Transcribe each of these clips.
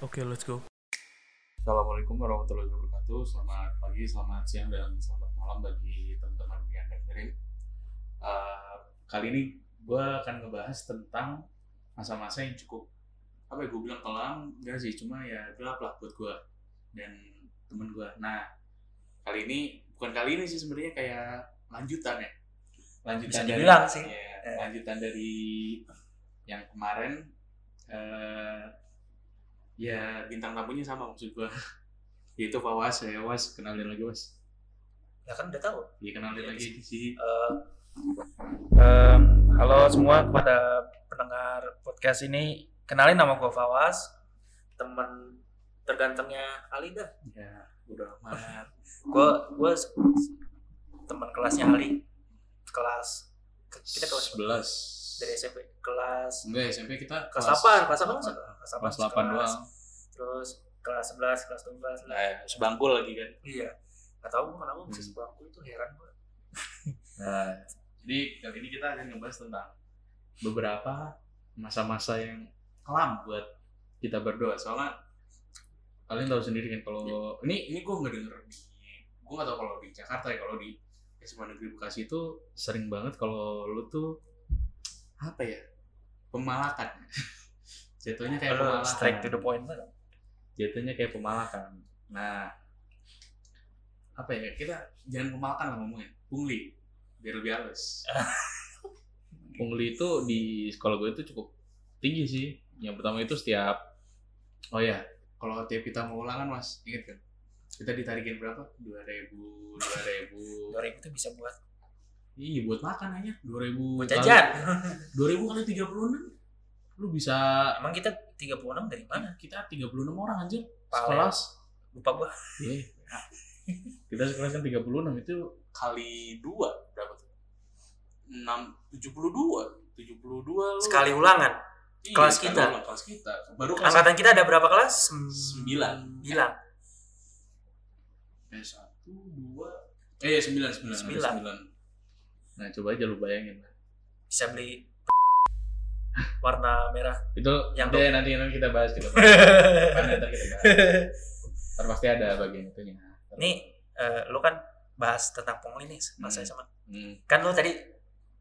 Oke, let's go. Assalamualaikum warahmatullahi wabarakatuh. Selamat pagi, selamat siang, dan selamat malam bagi teman-teman yang dengerin. Uh, kali ini gue akan ngebahas tentang masa-masa yang cukup apa ya gue bilang kelam enggak sih cuma ya gelap lah buat gue dan temen gue nah kali ini bukan kali ini sih sebenarnya kayak lanjutan ya lanjutan Bisa dari sih. ya, Eh. lanjutan dari yang kemarin eh ya bintang tamunya sama maksud gua. Yaitu Pak Was ya Was kenalin lagi Was Ya kan udah tahu. ya kenalin Ya, lagi. sih Eh, em, halo semua kepada pendengar podcast ini. Kenalin nama gue Fawas, teman tergantengnya Ali dah. ya udah amat. Gue gue teman kelasnya Ali, kelas kita kelas sebelas. Dari SMP kelas enggak SMP kita kelas 8 kelas 8 delapan. kelas kelas delapan doang. terus kelas 11 kelas 12 nah, ya, sebangku lagi kan? Iya. Nggak tahu kenapa bisa Hmm. sebangku itu heran gue nah jadi kali ini kita akan ngebahas tentang beberapa masa-masa yang kelam buat kita berdua soalnya kalian tahu sendiri kan kalau ini ini gue nggak denger di gue nggak tahu kalau di Jakarta ya kalau di SMA Negeri Bekasi itu sering banget kalau lu tuh apa ya pemalakan jatuhnya kayak Lu pemalakan. straight to the point banget. Jatuhnya kayak pemalakan. Nah apa ya kita jangan pemalakan lah ngomongnya. Pungli biar lebih halus. Pungli itu di sekolah gue itu cukup tinggi sih. Yang pertama itu setiap oh ya kalau tiap kita mau ulangan mas inget kan? Kita ditarikin berapa? dua ribu dua ribu. 2000 itu bisa buat? Iya buat makan aja. dua ribu buat jajan. dua ribu kali tiga puluh enam lu bisa emang kita 36 dari mana kita tiga puluh enam orang anjir Pale. sekelas lupa gua Iya. Kita sekelas kan 36 itu kali 2 berapa tuh? 6 72. 72 lu. sekali ulangan Iya, kelas sekali kita. ulang kelas kita. Baru kelas angkatan kita ada berapa kelas Sembilan. sembilan eh 1 2 eh 9 9 Sembilan. 9. Nah, coba aja lu bayangin. bisa beli warna merah Itu Yang nanti, nanti nanti kita bahas kita bahas. Kan nanti kita bahas. Ntar pasti ada bagian itunya. nih eh, lu kan bahas tentang pungli nih masa Hmm. SMA Hmm, kan lu tadi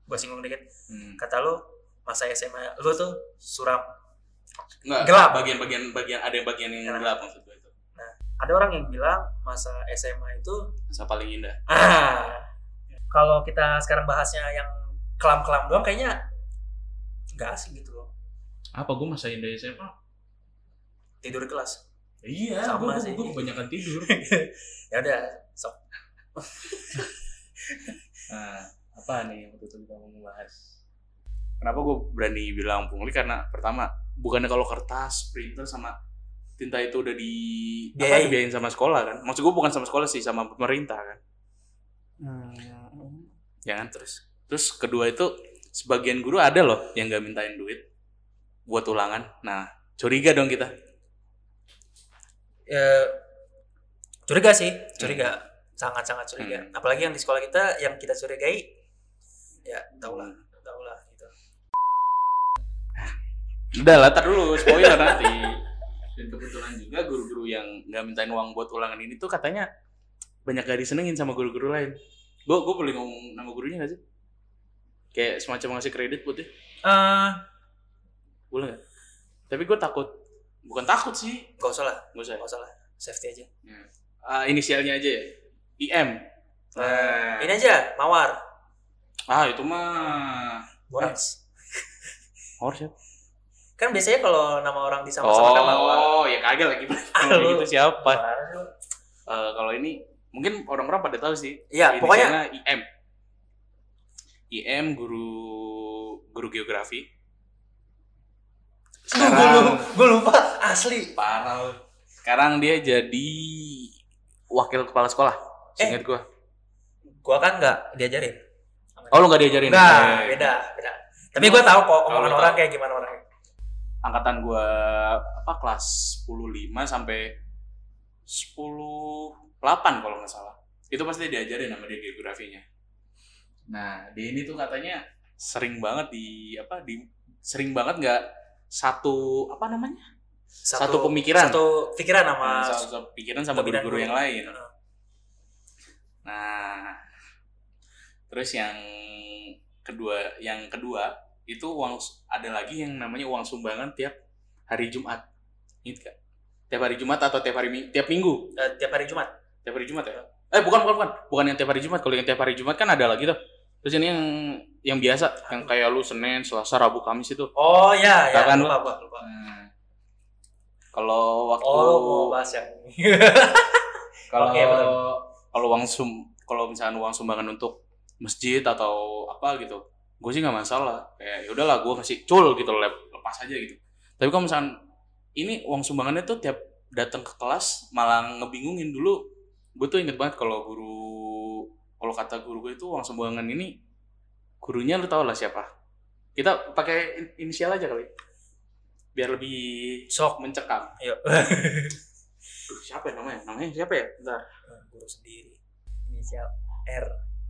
gua singgung dikit hmm. kata lu masa SMA lu tuh suram Enggak, Gelap. bagian-bagian bagian ada yang bagian yang Gelap. gelap maksud gue itu. ada orang yang bilang masa SMA itu Masa paling indah. ah kalau kita sekarang bahasnya yang kelam-kelam doang kayaknya asik gitu loh Apa gue masa indah SMA? tidur di kelas Iya, Sama gue sih. gue kebanyakan tidur. ya udah sok Nah, apa nih yang betul kita mau bahas? Kenapa gue berani bilang pungli? Karena pertama, bukannya kalau kertas, printer sama tinta itu udah di apa, Biayain. dibiayain sama sekolah kan? Maksud gue bukan sama sekolah sih, sama pemerintah kan? Ya kan? Terus, terus kedua itu sebagian guru ada loh yang gak mintain duit buat ulangan. Nah, curiga dong kita. ya, curiga sih curiga sangat sangat curiga Hmm. apalagi yang di sekolah kita yang kita curigai ya tau lah tau lah gitu Udah lah, tar dulu spoiler nanti. Dan kebetulan juga guru-guru yang nggak mintain uang buat ulangan ini tuh katanya banyak gak disenengin sama guru-guru lain. Gue gue boleh ngomong nama gurunya gak sih? Kayak semacam ngasih kredit buat dia. eh Boleh gak? Tapi gue takut. Bukan takut sih. gak usah lah Gak usah. ya? gak usah lah safety aja Ah, inisialnya aja ya. IM. Nah. ini aja mawar Ah itu mah. Bonas. Mawar siapa? kan biasanya kalau nama orang disama-sama kan mawar Oh, ya kagak lagi. Gitu siapa? Eh, kalau ini mungkin orang-orang pada tahu sih. Iya, pokoknya IM. IM guru guru geografi. gue gue lupa asli parah. Sekarang dia jadi wakil kepala sekolah. Eh. Ingat gua. gua kan nggak diajarin Oh, lu gak diajarin? Enggak, Eh, beda beda tapi gua tahu kok omongan orang kayak gimana orangnya Angkatan gua apa kelas 10 5 sampai 10 8 kalau nggak salah. Itu pasti diajarin sama dia geografinya. Nah, dia ini tuh katanya sering banget di apa di sering banget nggak satu apa namanya Satu pemikiran. Satu pikiran sama Nah, satu, satu pikiran sama guru-guru yang lain. Nah, terus yang kedua, yang kedua itu uang ada lagi yang namanya uang sumbangan tiap hari Jumat. Ingat gak? Tiap hari Jumat atau tiap hari tiap minggu? Eh, tiap hari Jumat. Tiap hari Jumat ya? Eh bukan bukan bukan, bukan yang tiap hari Jumat. Kalau yang tiap hari Jumat kan ada lagi tuh. Terus ini yang yang biasa, yang kayak lu Senin, Selasa, Rabu, Kamis itu. Oh ya, ya. Kan, lupa, lupa, lupa. Nah, kalau waktu Oh, mau bahas yang kalau betul. kalau uang sum kalau misalnya uang sumbangan untuk masjid atau apa gitu gue sih nggak masalah kayak ya udahlah gue kasih cul gitu lep- lepas aja gitu tapi kalau misalnya ini uang sumbangannya tuh tiap datang ke kelas malah ngebingungin dulu gue tuh inget banget kalau guru kalau kata guru gue itu uang sumbangan ini gurunya lu tau lah siapa kita pakai in- inisial aja kali biar lebih Sok. mencekam Ayo. Duh, siapa ya namanya namanya siapa ya bentar Guru sendiri. Inisial R.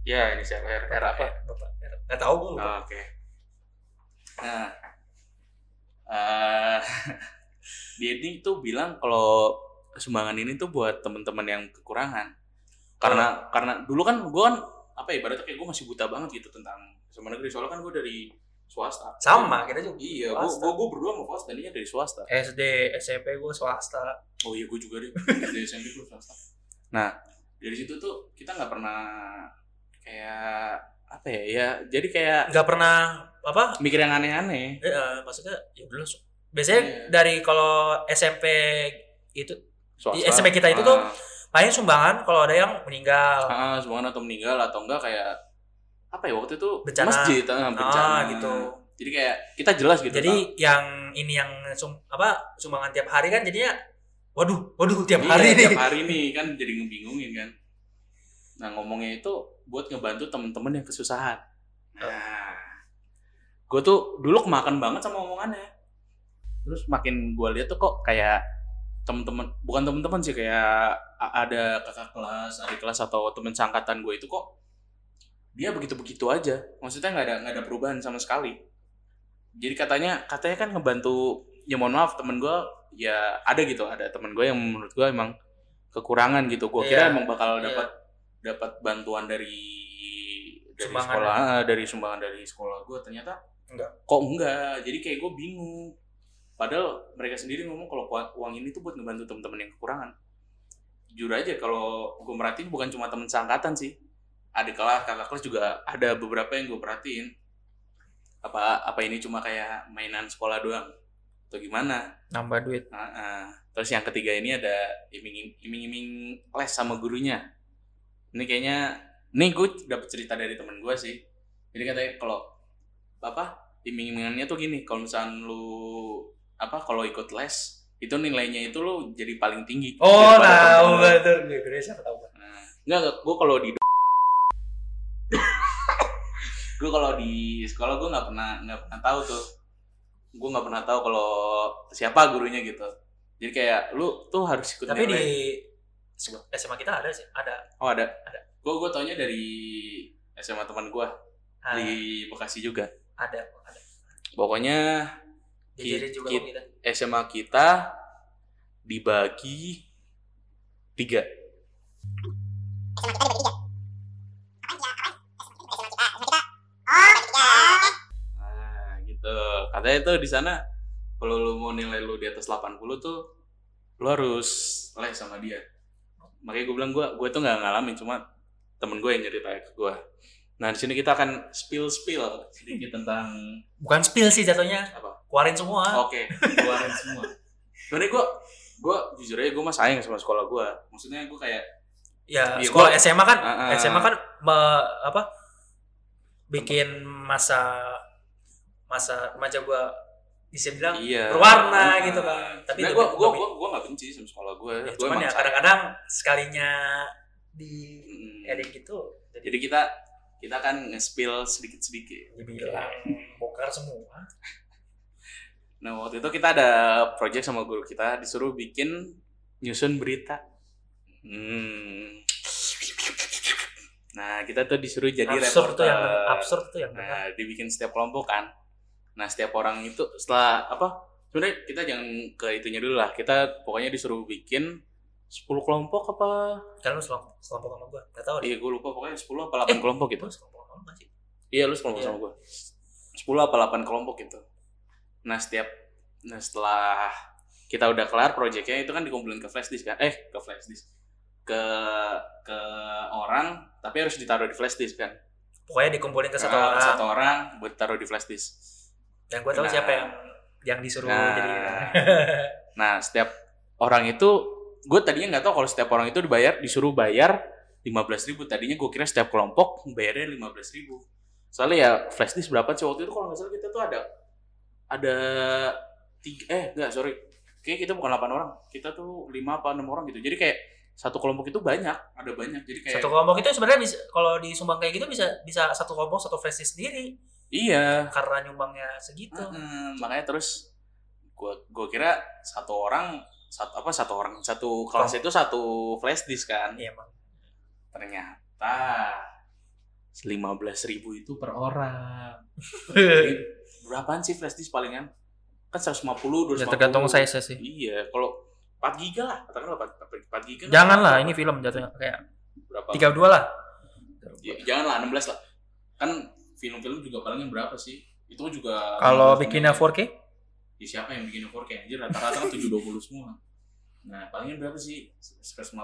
ya inisial R R apa Bapak R. Nggak tahu gue. Oh, Oke. Nah, eh dia ini tuh bilang kalau sumbangan ini tuh buat teman-teman yang kekurangan. Karena karena dulu kan gue kan apa ya, ibaratnya kayak gue masih buta banget gitu tentang sama negeri. Soalnya kan gue dari swasta. Sama, kita juga. Iya, gue gue gue berdua sama swasta tadinya dari swasta. SD, SMP gue swasta. Oh iya, gue juga deh dari SMP gue swasta. Nah, dari situ tuh kita nggak pernah kayak apa ya? Ya, jadi kayak Nggak pernah apa? mikir yang aneh-aneh. Eh, eh, maksudnya ya langsung. Biasanya Iya. dari kalau SMP itu swasta. Di SMP kita itu tuh Ah, paling sumbangan kalau ada yang meninggal. ah, sumbangan atau meninggal atau enggak kayak apa ya waktu itu Bencana. masjid ah, bencana Ah, gitu. jadi kayak kita jelas gitu Jadi yang ini yang sum, apa sumbangan tiap hari kan jadinya waduh, waduh tiap Iya, hari nih. tiap hari nih kan jadi ngebingungin kan nah ngomongnya itu buat ngebantu temen-temen yang kesusahan nah gue tuh dulu kemakan banget sama omongannya terus makin gue lihat tuh kok kayak temen-temen bukan temen-temen sih kayak ada kakak kelas adik kelas atau temen sangkatan gue itu kok dia begitu-begitu aja. Maksudnya nggak ada nggak ada perubahan sama sekali. Jadi katanya katanya kan ngebantu ya mohon maaf temen gue ya ada gitu ada temen gue yang menurut gue emang kekurangan gitu. Gue kira Iya, emang bakal iya. dapat dapat bantuan dari dari Sumbangan sekolah ah, dari sumbangan dari sekolah gue. Ternyata Enggak. kok enggak? Jadi kayak gue bingung padahal mereka sendiri ngomong kalau uang- ini tuh buat ngebantu temen-temen yang kekurangan. Jujur aja kalau gue merhatiin bukan cuma temen seangkatan sih. Adik kelas kakak kelas juga ada beberapa yang gue perhatiin. Apa apa ini cuma kayak mainan sekolah doang? Atau gimana? Nambah duit. Ah, ah. terus yang ketiga ini ada iming iming les sama gurunya. Ini kayaknya ini gue dapet cerita dari temen gue sih. Jadi katanya kalau apa iming-imingannya tuh gini. Kalau misalnya lu apa kalau ikut les itu nilainya itu lu jadi paling tinggi Oh, temen-temen lu. betul. Gue siapa tahu. Nah, enggak, enggak. Gue kalau di gue kalau di sekolah gue nggak pernah nggak pernah tahu tuh. Gue nggak pernah tahu kalau siapa gurunya gitu. Jadi kayak lu tuh harus ikut Tapi di nilai. SMA kita ada sih, ada. Oh ada. Ada. Gue gue taunya dari SMA teman gue Ah, di Bekasi juga. ada, ada. Pokoknya Diajarin juga Kit- kok kita. SMA kita dibagi tiga. Nah, gitu. Katanya tuh di sana kalau lu mau nilai lu di atas 80 tuh lu harus les sama dia. Makanya gue bilang gue gue tuh nggak ngalamin cuma temen gue yang nyeritain ke gue. Nah di sini kita akan spill spill sedikit tentang Bukan spill sih jatuhnya. Apa? Keluarin semua. oke keluarin semua. Sebenarnya gue gue jujur aja gue mah sayang sama sekolah gue. Maksudnya gue kayak Ya, Iya, sekolah gua- SMA kan, Ah, ah. SMA kan me- apa? Bikin masa masa remaja gua bisa bilang iya berwarna Ah, gitu kan. Tapi gue gue gue gue nggak benci sama sekolah gue. ya, gue cuman ya kadang-kadang sekalinya di Hmm. edit gitu jadi Jadi kita kita kan nge-spill sedikit-sedikit. dibilang bongkar semua. Nah waktu itu kita ada project sama guru kita disuruh bikin nyusun berita. Hmm. Nah kita tuh disuruh jadi absurd tuh yang reporter. absurd tuh yang Nah dibikin setiap kelompok kan. Nah setiap orang itu setelah apa sebenarnya kita jangan ke itunya dulu lah kita pokoknya disuruh bikin 10 kelompok apa Kan lu sekelompok kelompok sama gue. Gak tau iya gue lupa pokoknya 10 apa 8 Eh, kelompok gitu Gue sekelompok sama lu sih? iya lu sekelompok Iya. sama gue 10 apa 8 kelompok gitu nah setiap nah setelah kita udah kelar proyeknya itu kan dikumpulin ke flash disk kan eh ke flash disk ke ke orang tapi harus ditaruh di flash disk kan Pokoknya dikumpulin ke satu Ah, orang. satu orang buat taruh di flash disk Yang gue tahu Nah. siapa yang yang disuruh Nah. jadi. Nah, setiap orang itu gue tadinya nggak tahu kalau setiap orang itu dibayar disuruh bayar 15.000 ribu tadinya gue kira setiap kelompok bayarnya 15.000 ribu soalnya ya flash disk berapa sih waktu itu kalau nggak salah kita tuh ada ada tiga eh enggak sorry. Kayak kita bukan 8 orang. Kita tuh 5 apa 6 orang gitu. Jadi kayak satu kelompok itu banyak ada banyak. Jadi kayak Satu kelompok itu sebenarnya bisa kalau disumbang kayak gitu bisa bisa satu kelompok satu flash disk sendiri. Iya. Karena nyumbangnya segitu. Mm, makanya terus gua gua kira satu orang satu apa satu orang satu kelas itu satu flash disk kan? Iya emang. ternyata lima belas ribu itu per orang berapaan sih flash disk palingan? Kan 150 250 Ya tergantung size sih. iya kalau 4 giga lah katakanlah 4, 4 giga Jangan lah ini film jatuhnya kayak berapa? 32 lah. Ya, jangan lah 16 lah. Kan film-film juga palingan berapa sih? Itu juga Kalau 15 bikinnya menit. 4K ya siapa yang bikin 4K anjir rata-rata kan 720 semua. Nah palingan berapa sih? 150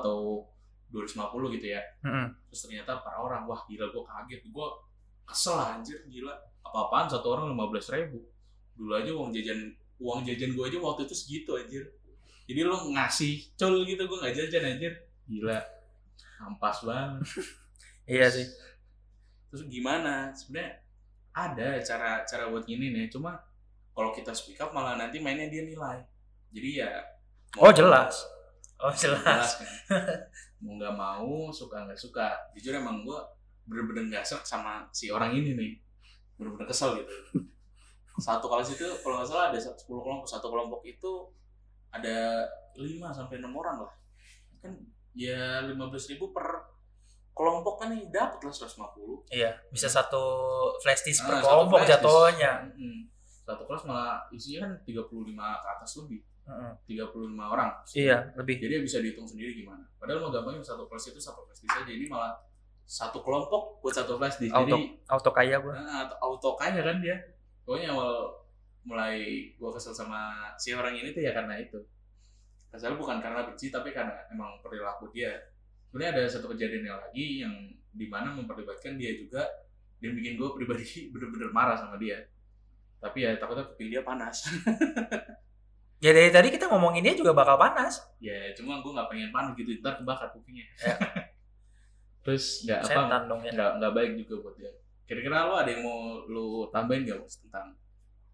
atau 250 gitu ya. Mm-mm. terus ternyata per orang wah gila gue kaget. Gue kesel anjir gila apa-apaan satu orang 15 ribu. Dulu aja uang jajan uang jajan gue aja waktu itu segitu anjir. Jadi lo ngasih col gitu gue nggak jajan anjir. Gila. Ampas banget. Iya sih. terus gimana? Sebenarnya ada cara cara buat gini nih cuma kalau kita speak up malah nanti mainnya dia nilai. Jadi ya Oh jelas. Oh jelas. jelas kan? Mau nggak mau suka nggak suka. Jujur emang gue bener-bener nggak serk sama si orang ini nih bener-bener kesel gitu satu kelas itu kalau nggak salah ada 10 kelompok satu kelompok itu ada 5 sampai enam orang lah kan ya 15.000 ribu per kelompok kan nih dapat lah 150 Iya, bisa satu flash disk per Ah, satu kelompok jatuhnya. Satu kelas malah isinya kan 35 ke atas lebih. Mm-mm. 35 orang. Iya, lebih. Jadi ya bisa dihitung sendiri gimana. Padahal mau gampangnya satu kelas itu satu flash disk aja. Ini malah satu kelompok buat satu flash disk. Auto Jadi auto kaya gua. nah, auto kaya kan dia. Pokoknya awal mulai gua kesel sama si orang ini tuh ya karena itu. Kesel bukan karena benci tapi karena emang perilaku dia. Sebenarnya ada satu kejadian yang lagi yang di mana memperlibatkan dia juga dan bikin gue pribadi bener-bener marah sama dia. Tapi ya takutnya kuping dia panas. Ya dari tadi kita ngomongin dia juga bakal panas. ya cuma gue nggak pengen panas gitu ntar kebakar kupingnya. Ya. Terus nggak apa ya. nggak nggak baik juga buat dia. Kira-kira lo ada yang mau lu tambahin gak Bos, tentang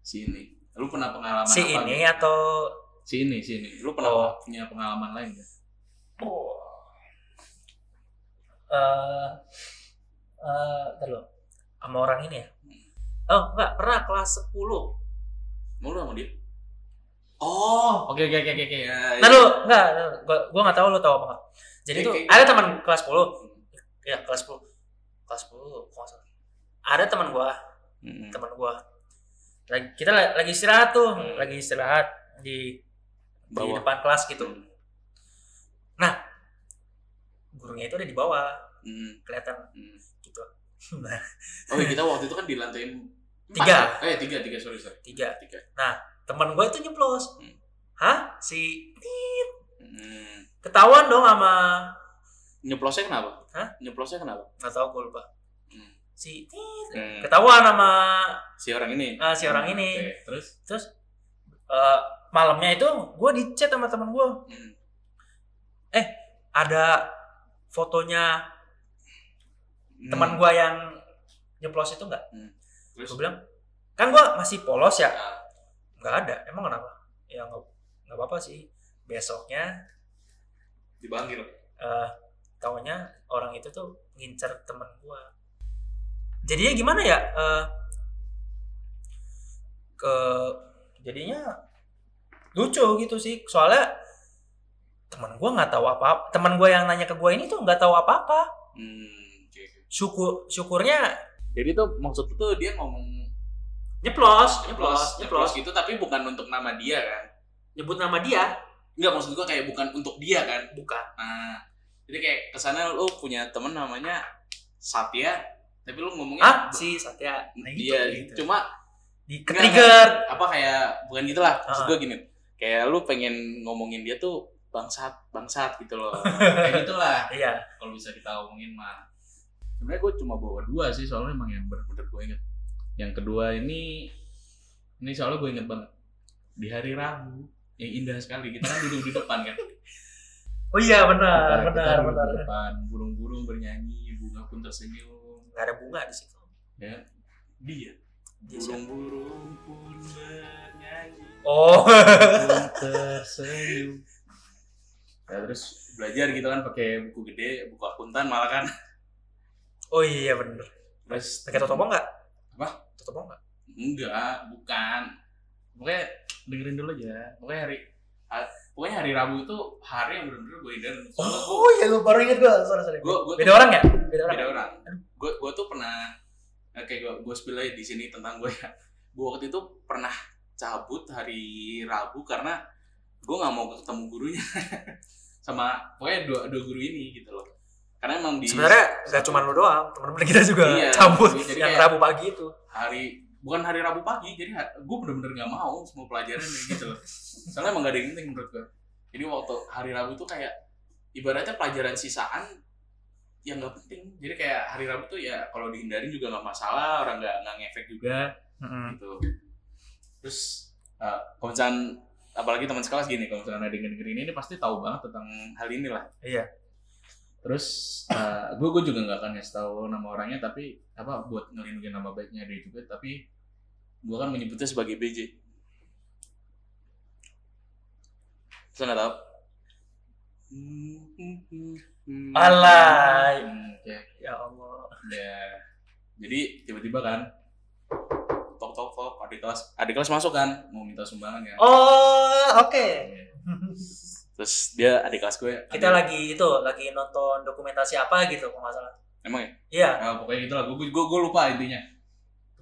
si ini? Lu pernah pengalaman Si apa? ini gitu? atau si ini si ini. Lu pernah Oh. punya pengalaman lain gak? oh. Eh eh ntar lo. sama orang ini ya. Oh, enggak, pernah kelas 10. Mau lu sama dia? Oh, oke oke oke oke oke. Ya, Ntar lu, enggak, gua gua enggak tahu lu tahu apa enggak. Jadi tuh kayak- ada teman kelas 10. Ya, kelas 10. Kelas 10, kalau nggak salah. Ada teman gua, Mm-mm. teman gua. Lagi kita la- lagi istirahat tuh, Hmm. lagi istirahat di di Bawah. depan kelas gitu. Mm. Gurunya itu ada di bawah, Mm. kelihatan Mm. gitu. Nah, Oh iya, kita waktu itu kan di lantai Tiga. ya? Eh tiga tiga sorry sorry. tiga. Tiga. Teman gua itu nyeplos. Hmm. Hah? Si Tit. Mm. ketahuan dong sama Nyeplosnya kenapa? Hah? Nyeplosnya kenapa? nggak tahu gue lupa. Hmm. Si. Hmm. Ketahuan sama Si orang ini. ah, si orang ini. Oke, terus? Terus eh, malamnya itu gue di chat sama temen gue Mm. ada fotonya teman Hmm. gue yang nyeplos itu nggak? Terus? Gue bilang kan gue masih polos ya, Ah, nggak ada. Emang kenapa? Ya nggak nggak apa-apa sih. Besoknya dipanggil. eh taunya orang itu tuh ngincer temen gue. Jadinya gimana ya? eh, ke jadinya lucu gitu sih. Soalnya teman gue nggak tahu apa. Teman gue yang nanya ke gue ini tuh nggak tahu apa-apa. Hmm, oke, oke. Syukur syukurnya Jadi tuh maksud tuh dia ngomong nyeplos nyeplos nyeplos gitu tapi bukan untuk nama dia kan nyebut nama dia Enggak maksud gua kayak bukan untuk dia kan bukan nah jadi kayak ke sana lu punya temen namanya Satya tapi lu ngomongnya ah si Satya. Nah, dia gitu. cuma di trigger apa kayak bukan gitu lah. Maksud Ah. gua gini kayak lu pengen ngomongin dia tuh bangsat bangsat gitu loh. Kayak gitulah. Iya. Kalau bisa kita omongin mah. Sebenarnya gue cuma bawa dua sih soalnya emang yang bener-bener gue inget yang kedua ini ini soalnya gue inget banget. Di hari Rabu yang indah sekali. Kita kan duduk di depan kan oh iya benar Kita- benar benar. di depan burung-burung bernyanyi bunga pun tersenyum. Nggak ada bunga di situ. Ya. Dia. Burung-burung pun bernyanyi. Oh. Pun tersenyum. Ya terus belajar gitu kan pakai buku gede buku akuntan malah kan. Oh iya benar. Terus pakai totopo nggak? Apa? totopo nggak? Enggak, bukan. Pokoknya dengerin dulu aja. Pokoknya hari ha- pokoknya hari Rabu itu hari yang bener-bener gue gue oh iya gue baru inget gue sorry sorry. Gue gue beda orang ya? Beda orang. Beda orang. Gue gue tuh pernah oke gue gue spill aja di sini tentang gue ya. Gue waktu itu pernah cabut hari Rabu karena gue nggak mau ketemu gurunya. Sama pokoknya dua dua guru ini gitu loh. Karena emang di sebenarnya nggak cuma lu doang temen-temen kita juga Iya, cabut jadi yang kayak- Rabu pagi itu. hari bukan hari Rabu pagi jadi gue bener-bener nggak mau semua pelajaran kayak gitu loh. Soalnya emang gak ada yang penting menurut gue jadi waktu hari Rabu tuh kayak ibaratnya pelajaran sisaan yang nggak penting. Jadi kayak hari Rabu tuh ya kalau dihindarin juga nggak masalah orang nggak nggak ngefek juga gitu. Terus uh, kalau misalkan apalagi teman sekelas gini kalau misalkan ada yang denger ini ini pasti tahu banget tentang hal ini lah. Iya. terus gue gue juga nggak akan ngasih tahu nama orangnya tapi apa buat ngelindungin nama baiknya dia juga tapi gue kan menyebutnya sebagai BJ saya nggak tahu. Alay. Ya Allah. Ya. Jadi tiba-tiba kan tok tok tok adik kelas adik kelas masuk kan mau minta sumbangan ya. Oh oke. Terus dia adik kelas gue kita adik- lagi itu lagi nonton dokumentasi apa gitu kalau nggak salah. Emang ya? Iya. Nah, pokoknya gitu lah. Gue, gue lupa intinya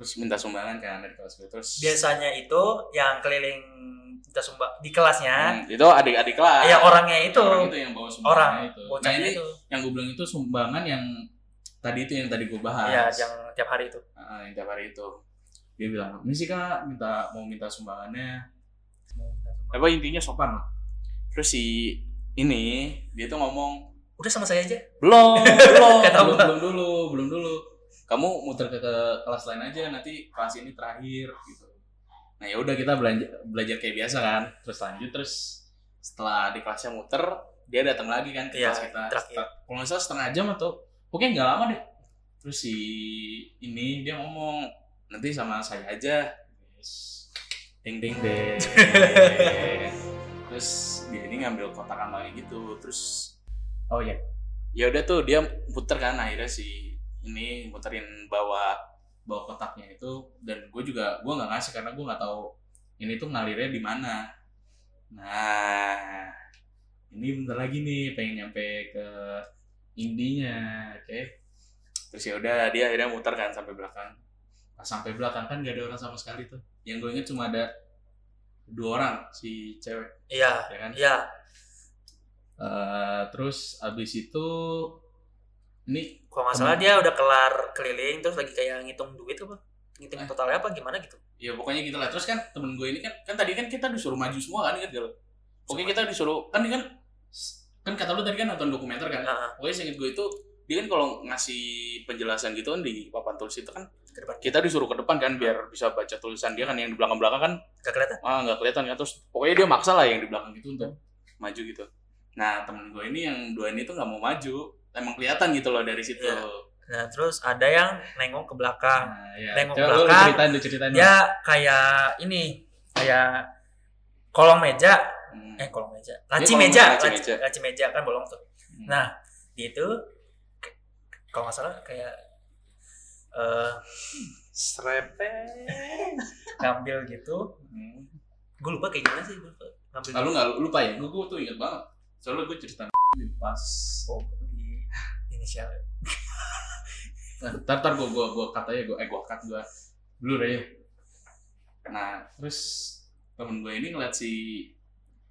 terus minta sumbangan kan adik kelas gue terus biasanya itu yang keliling kita sumbang di kelasnya. Hmm, itu adik-adik kelas. Ya orangnya itu. Orang itu yang bawa sumbangan orang itu. Nah ini itu. yang gue bilang itu sumbangan yang tadi itu yang tadi gue bahas. Iya yang tiap hari itu. Ah, yang tiap hari itu. Dia bilang ini sih kak minta mau minta sumbangannya. Apa intinya sopan lah terus si ini dia tuh ngomong udah sama saya aja? Belum belum belum, belum dulu belum dulu kamu muter ke, ke kelas lain aja nanti kelas ini terakhir gitu. Nah ya udah kita belajar belajar kayak biasa kan. Terus lanjut terus setelah di kelasnya muter dia datang lagi kan ke Iya, kelas kita. kalau nggak salah setengah jam atau pokoknya nggak lama deh. Terus si ini dia ngomong nanti sama saya aja. Yes. ding ding ding. Terus dia ini ngambil kotak amalnya gitu. Terus oh ya ya udah tuh dia muter kan akhirnya si ini muterin bawa bawa kotaknya itu. Dan gue juga gue nggak ngasih karena gue nggak tahu ini tuh ngalirnya di mana. Nah ini bentar lagi nih pengen nyampe ke intinya oke? Terus ya udah dia akhirnya muter kan sampai belakang. Pas sampai belakang kan gak ada orang sama sekali tuh. Yang gue inget cuma ada dua orang si cewek. Iya ya kan? iya. Eh, terus abis itu ini kalau nggak salah dia udah kelar keliling terus lagi kayak ngitung duit apa? Ngitung Eh. totalnya apa gimana gitu? Ya pokoknya gitu lah. Terus kan temen gue ini kan kan tadi kan kita disuruh maju semua kan inget gak lo? Pokoknya kita disuruh kan kan kan kata lu tadi kan nonton dokumenter kan? Nah, pokoknya seinget gue itu dia kan kalau ngasih penjelasan gitu kan di papan tulis itu kan kita disuruh ke depan kan biar bisa baca tulisan dia kan yang di belakang belakang kan. Nggak kelihatan? Ah nggak kelihatan kan. Terus pokoknya dia maksa lah yang di belakang gitu untuk maju gitu. Nah temen gue ini yang dua ini tuh nggak mau maju emang kelihatan gitu loh dari situ Iya. nah terus ada yang nengok ke belakang nah, ya. Nengok Coba lu belakang, ceritain lu ceritain lu. dia kayak ini kayak kolong meja Hmm. eh kolong meja laci kolong- meja laci laci, meja. laci meja kan bolong tuh Hmm. nah di itu kalau nggak salah kayak eh Srepet. ngambil gitu Hmm. gue lupa kayak gimana sih gue lupa ngambil Ah, lu nggak lupa ya? Gue tuh inget banget. Soalnya gue cerita pas. oh, inisial Nah, ntar ntar gue gue gue kat aja gue eh gue kat gue dulu ya. nah terus temen gue ini ngeliat si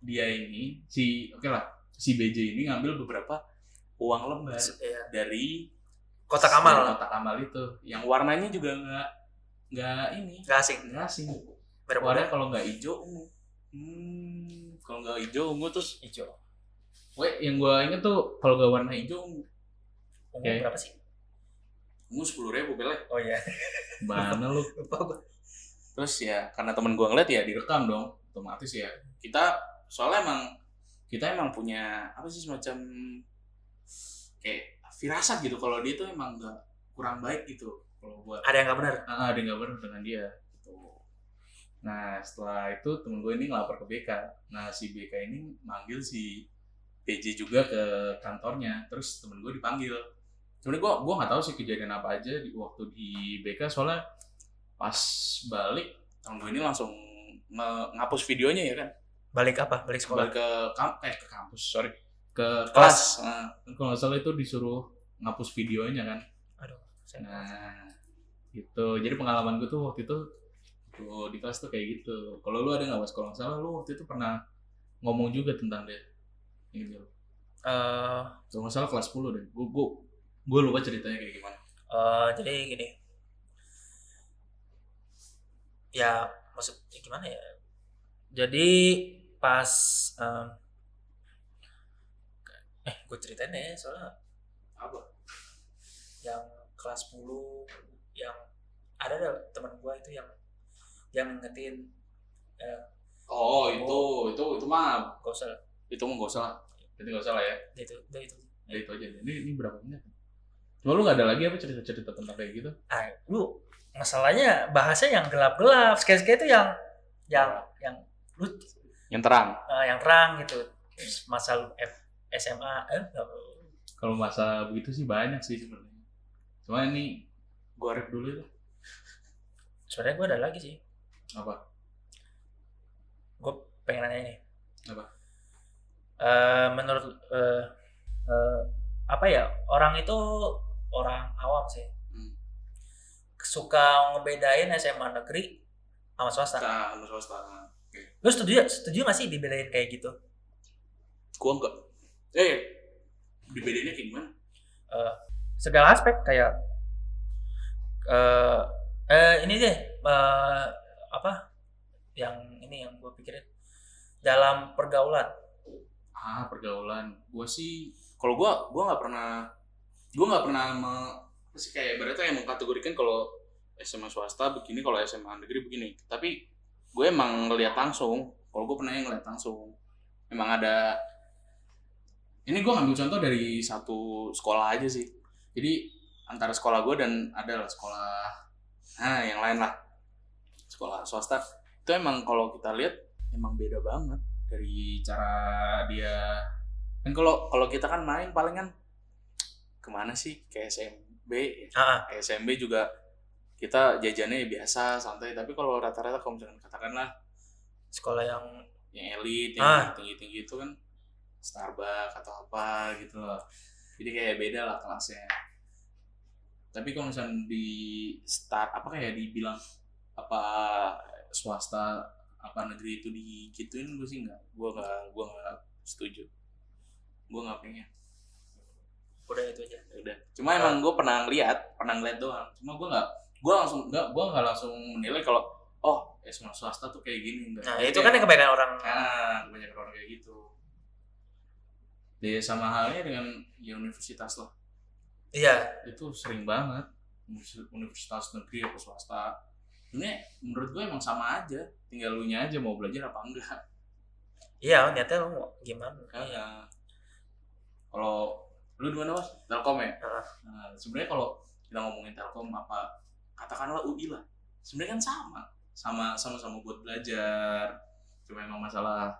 dia ini si oke lah si BJ ini ngambil beberapa uang lembar Iya. dari Kotak amal. kotak amal itu yang warnanya juga nggak nggak ini Gak asing. nggak Merah warnanya kalau nggak hijau ungu hmm, kalau nggak hijau ungu terus Hijau. Weh, yang gue inget tuh kalau nggak warna hijau ungu Ungu Oke. berapa sih? ungu sepuluh ribu bele Oh iya. mana lu Lupa terus ya karena temen gue ngeliat ya direkam dong otomatis ya kita soalnya emang kita emang punya apa sih semacam kayak firasat gitu kalau dia tuh emang nggak kurang baik gitu kalau buat Ada yang gak benar. ah ada nggak benar dengan dia gitu. nah setelah itu temen gue ini ngelapor ke BK nah si BK ini manggil si PJ juga ke kantornya terus temen gue dipanggil sebenarnya gue gue nggak tahu sih kejadian apa aja di waktu di BK soalnya pas balik temen gue ini langsung nge- ngapus videonya ya kan Balik apa? Balik sekolah. balik ke kam eh ke kampus sorry ke Kelas. kelas nah, kalau nggak salah itu disuruh ngapus videonya kan Aduh. Saya Nah, gitu. Jadi pengalaman gue tuh waktu itu tuh di kelas tuh kayak gitu. Kalau lu ada nggak was kalau nggak salah lu waktu itu pernah ngomong juga tentang dia. Gitu. Eh, Kalau nggak salah kelas 10 deh. Gue gue gue lupa ceritanya kayak gimana. eh, jadi gini. Ya, maksud ya gimana ya? Jadi pas em, eh gue ceritain ya soalnya Apa? yang kelas 10 yang ada ada teman gua itu yang yang ngingetin Oh itu itu itu mah gak usah itu mah nggak usah. Itu nggak usah lah ya. itu itu itu Ya, itu aja. Ini ini berapa menit? Cuma lu nggak ada lagi apa cerita-cerita tentang kayak gitu? ah lu masalahnya bahasa yang gelap-gelap sekali-sekali itu yang yang yang lu Yang terang. eh, yang terang gitu masa lu F, SMA eh Kalau masa begitu sih banyak sih sebenarnya. Cuma ini gua rep dulu itu. sebenarnya gue ada lagi sih Apa? gue pengen nanya ini Apa? Eh, menurut eh, eh, apa ya orang itu orang awam sih Hmm. suka ngebedain SMA negeri sama swasta Nah, sama swasta. lu setuju setuju gak sih dibedain kayak gitu Gua enggak. Eh, dibedainnya kayak gimana? segala aspek kayak eh eh ini deh eh, apa yang ini yang gue pikirin dalam pergaulan Ah, pergaulan. Gua sih, kalau gua, gua nggak pernah, gua nggak pernah me, kayak berarti yang mengkategorikan kalau SMA swasta begini, kalau SMA negeri begini. Tapi gue emang ngeliat langsung. Kalau gue pernah ngeliat langsung. Emang ada. Ini gue ngambil contoh dari satu sekolah aja sih. Jadi antara sekolah gue dan ada lah sekolah, nah yang lain lah. Sekolah swasta itu emang kalau kita lihat emang beda banget dari cara dia kan kalau kalau kita kan main paling kan ke mana sih? Ke SMB ya. ah Ke SMB juga kita jajannya biasa santai. Tapi kalau rata-rata kalau misalkan katakanlah sekolah yang yang elit Ah. yang tinggi tinggi itu kan Starbucks atau apa gitu loh. Jadi kayak beda lah kelasnya. Tapi kalau misalnya di start apa kayak dibilang apa swasta apa negeri itu digituin gue sih nggak. Gue nggak gue nggak setuju. Gue nggak pengen udah itu aja Ya udah cuma emang gue pernah ngeliat pernah ngeliat doang cuma gue nggak gue langsung nggak gue nggak langsung menilai kalau oh SMA swasta tuh kayak gini enggak nah itu kan yang kebanyakan orang Nah, kebanyakan orang kayak gitu. Ya sama halnya dengan ya universitas lah. iya Itu sering banget. Univers- Universitas negeri atau swasta. Ini menurut gue emang sama aja. Tinggal lu nya aja mau belajar apa enggak. iya niatnya lu mau gimana. Karena kalau lu di mana mas? Telkom ya. Ah. Nah, sebenarnya kalau kita ngomongin Telkom apa katakanlah UI lah. Sebenarnya kan sama. Sama sama-sama buat belajar. Cuma emang masalah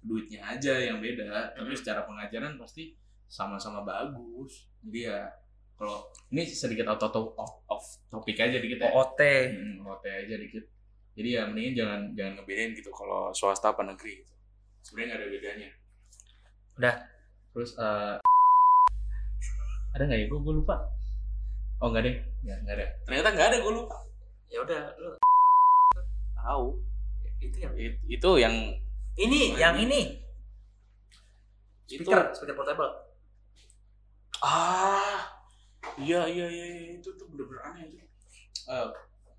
duitnya aja yang beda. Tapi Hmm. secara pengajaran pasti sama-sama bagus. Jadi ya kalau ini sedikit out of, off, off topik aja dikit ya. OOT Hmm, OT aja dikit. Jadi ya mendingan jangan jangan ngebedain gitu kalau swasta apa negeri gitu. Sebenarnya nggak ada bedanya. Udah. Terus eh, ada nggak ya? Gue gue lupa. Oh nggak deh, nggak nggak ada. Ternyata nggak ada gue lupa. ya udah lu tahu Itu yang It- itu yang ini, Wah, yang ini. ini. itu Speaker, speaker portable. ah iya iya iya iya, itu tuh bener-bener aneh itu Eh,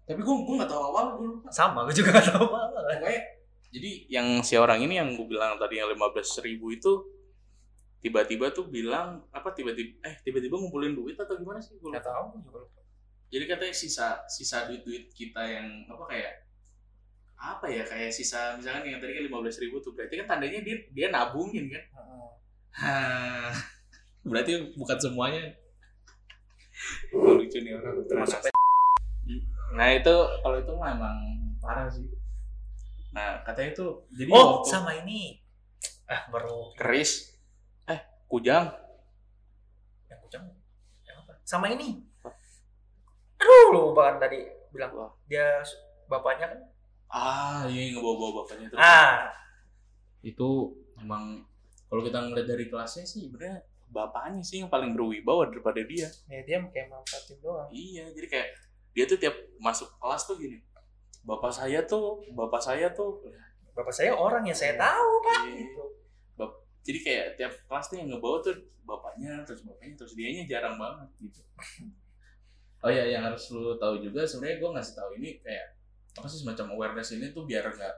tapi gue gue nggak tahu awal gue lupa Sama, gue juga gak tahu apa. pokoknya jadi yang si orang ini yang gue bilang tadi yang lima belas ribu itu tiba-tiba tuh bilang apa tiba-tiba eh tiba-tiba ngumpulin duit atau gimana sih? Gue tahu, gue juga lupa. jadi katanya sisa sisa duit duit kita yang apa kayak apa ya kayak sisa misalkan yang tadi kan lima belas ribu tuh berarti kan tandanya dia dia nabungin kan? Hah, berarti bukan semuanya. Lucu nih orang Termasuk nah itu kalau itu mah emang parah sih. Nah katanya itu jadi Oh, waktu sama ini. Ah, baru. Keris kujang yang kucang. Yang apa? Sama ini. Aduh, lupa kan tadi bilang Wah. dia bapaknya kan. ah iya ngebawa-bawa bapaknya terus Ah, itu emang kalau kita ngeliat dari kelasnya sih sebenarnya bapaknya sih yang paling berwibawa daripada dia ya dia kayak manfaatin doang. iya jadi kayak dia tuh tiap masuk kelas tuh gini bapak saya tuh bapak saya tuh Bapak saya orang yang saya tahu, Pak. Iya. Gitu. Jadi kayak tiap kelas tuh yang ngebawa tuh bapaknya terus bapaknya terus dianya jarang banget gitu. Oh ya yang harus lu tahu juga sebenarnya gue ngasih tahu ini kayak apa sih semacam awareness ini tuh biar nggak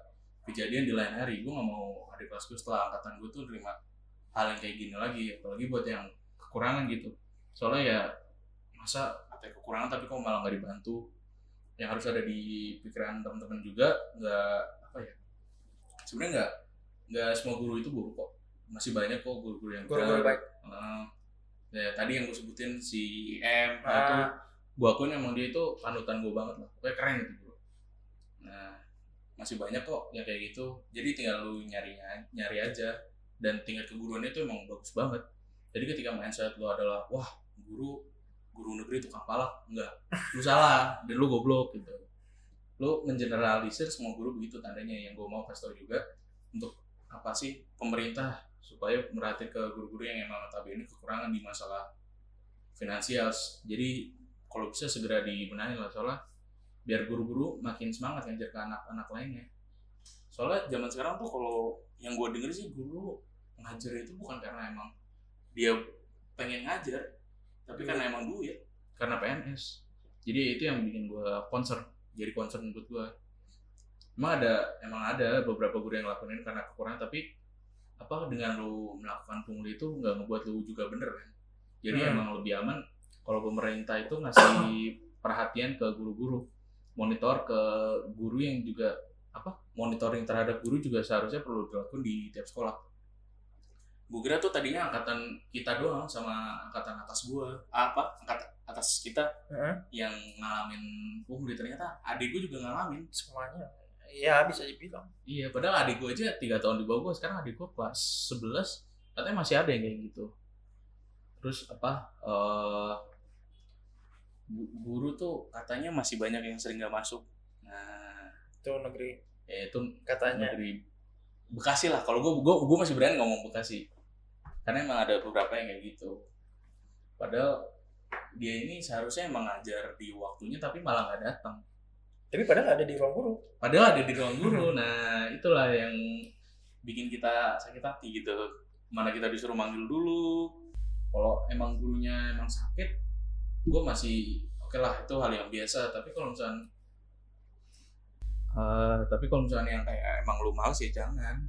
kejadian di lain hari. Gue nggak mau adik kelas gue setelah angkatan gue tuh terima hal yang kayak gini lagi apalagi buat yang kekurangan gitu. Soalnya ya masa ya, kekurangan tapi kok malah nggak dibantu? Yang harus ada di pikiran teman-teman juga nggak apa ya sebenarnya nggak nggak semua guru itu buruk kok masih banyak kok guru-guru yang Guru-guru baik. Heeh. ya tadi yang gue sebutin si M nah, itu gue akuin emang dia itu panutan gue banget lah. Pokoknya keren gitu bro. Nah masih banyak kok yang kayak gitu. Jadi tinggal lu nyari nyari aja. Dan tingkat keguruannya itu emang bagus banget. Jadi ketika mindset lu adalah wah guru guru negeri tukang palak. Enggak. Lu salah dan lu goblok gitu. Lu mengeneralisir semua guru begitu tandanya. Yang gue mau kasih tau juga untuk apa sih pemerintah supaya merhati ke guru-guru yang emang notabene kekurangan di masalah finansial. Jadi kalau bisa segera dibenahi lah soalnya biar guru-guru makin semangat ngajar ke anak-anak lainnya. Soalnya zaman sekarang tuh kalau yang gue denger sih guru ngajar itu bukan karena emang dia pengen ngajar tapi karena emang duit. Karena PNS jadi itu yang bikin gue concern jadi concern buat gue emang ada emang ada beberapa guru yang ngelakuin ini karena kekurangan tapi apa dengan lu melakukan pungli itu nggak ngebuat lu juga bener kan? Jadi Hmm. emang lebih aman kalau pemerintah itu ngasih perhatian ke guru-guru monitor ke guru yang juga apa monitoring terhadap guru juga seharusnya perlu dilakukan di tiap sekolah. Gue kira tuh tadinya angkatan kita doang sama angkatan atas gue apa? Angkatan atas kita heeh, yang ngalamin pungli. Ternyata adik gue juga ngalamin. Semuanya. Ya bisa dibilang. Iya, padahal adik gue aja tiga tahun di bawah gue. Sekarang adik gue kelas 11, katanya masih ada yang kayak gitu. Terus apa? gu- guru tuh katanya masih banyak yang sering gak masuk. Nah, Itu negeri ya itu katanya. negeri Bekasi lah. Kalau gue, gue, gue masih berani ngomong Bekasi. Karena emang ada beberapa yang kayak gitu. Padahal dia ini seharusnya emang ngajar di waktunya tapi malah nggak datang. Tapi padahal ada di ruang guru. Padahal ada di ruang guru. Nah, itulah yang bikin kita sakit hati gitu. Mana kita disuruh manggil dulu. Kalau emang gurunya emang sakit, gue masih oke lah itu hal yang biasa. Tapi kalau misalnya Eh, tapi kalau misalnya yang kayak emang lu males ya jangan.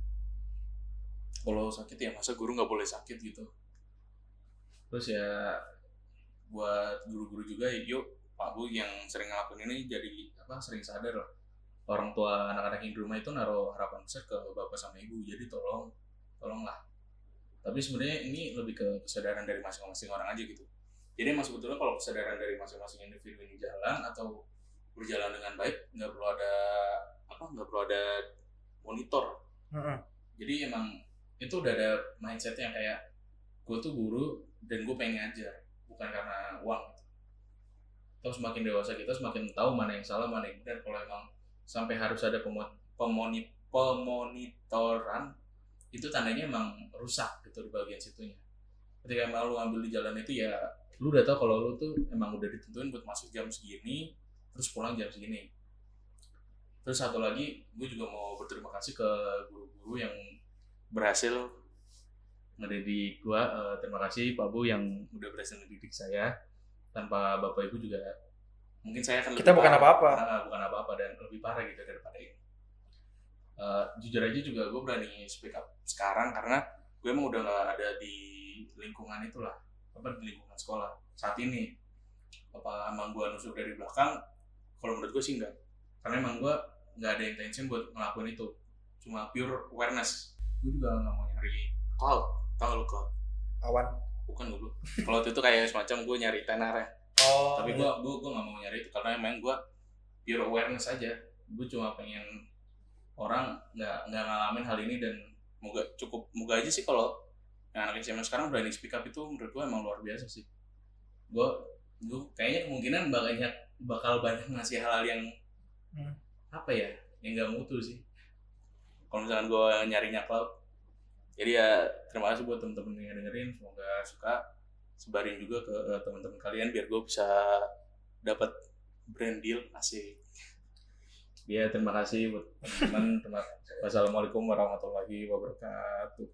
Kalau sakit ya masa guru nggak boleh sakit gitu. Terus ya buat guru-guru juga yuk Pak Bu yang sering ngelakuin ini jadi apa sering sadar lah. Orang tua anak-anak yang di rumah itu naruh harapan besar ke bapak sama ibu jadi tolong tolonglah. Tapi sebenarnya ini lebih ke kesadaran dari masing-masing orang aja gitu. Jadi emang sebetulnya kalau kesadaran dari masing-masing individu ini jalan atau berjalan dengan baik nggak perlu ada apa nggak perlu ada monitor. Jadi emang itu udah ada mindsetnya yang kayak gue tuh guru dan gue pengen ngajar bukan karena uang. Terus semakin dewasa kita semakin tahu mana yang salah mana yang benar. Kalau emang sampai harus ada pemo- pemoni pemonitoran itu tandanya emang rusak gitu di bagian situnya. Ketika emang lu ambil di jalan itu ya lu udah tahu kalau lu tuh emang udah ditentuin buat masuk jam segini terus pulang jam segini. Terus satu lagi gue juga mau berterima kasih ke guru-guru yang berhasil ngedidik gue Eh, terima kasih Pak Bu yang udah berhasil ngedidik saya tanpa Bapak Ibu juga mungkin saya akan Kita bukan apa-apa. Ah, bukan apa-apa dan lebih parah gitu daripada ini. Eh, jujur aja juga gue berani speak up sekarang karena gue emang udah nggak ada di lingkungan itulah apa di lingkungan sekolah saat ini. Apa emang gue nusuk dari belakang? Kalau menurut gue sih enggak karena emang gue nggak ada intention buat ngelakuin itu. Cuma pure awareness. Gue juga nggak mau nyari cloud. Tau lu cloud? Awan. Bukan gue cloud itu kayak semacam gue nyari tenar ya. Oh. tapi gue gue gue nggak mau nyari itu karena emang gue pure awareness aja. Gue cuma pengen orang nggak nggak ngalamin hal ini dan moga cukup moga aja sih kalau yang anak SMA sekarang berani speak up itu menurut gue emang luar biasa sih. Gue gue kayaknya kemungkinan banyak bakal banyak ngasih hal-hal yang Hmm. apa ya yang nggak mutu sih. Kalau misalkan gue nyarinya cloud jadi ya terima kasih buat temen-temen yang dengerin semoga suka. Sebarin juga ke eh, teman-teman kalian biar gue bisa dapat brand deal asik. Ya terima kasih buat teman-teman wassalamualaikum warahmatullahi wabarakatuh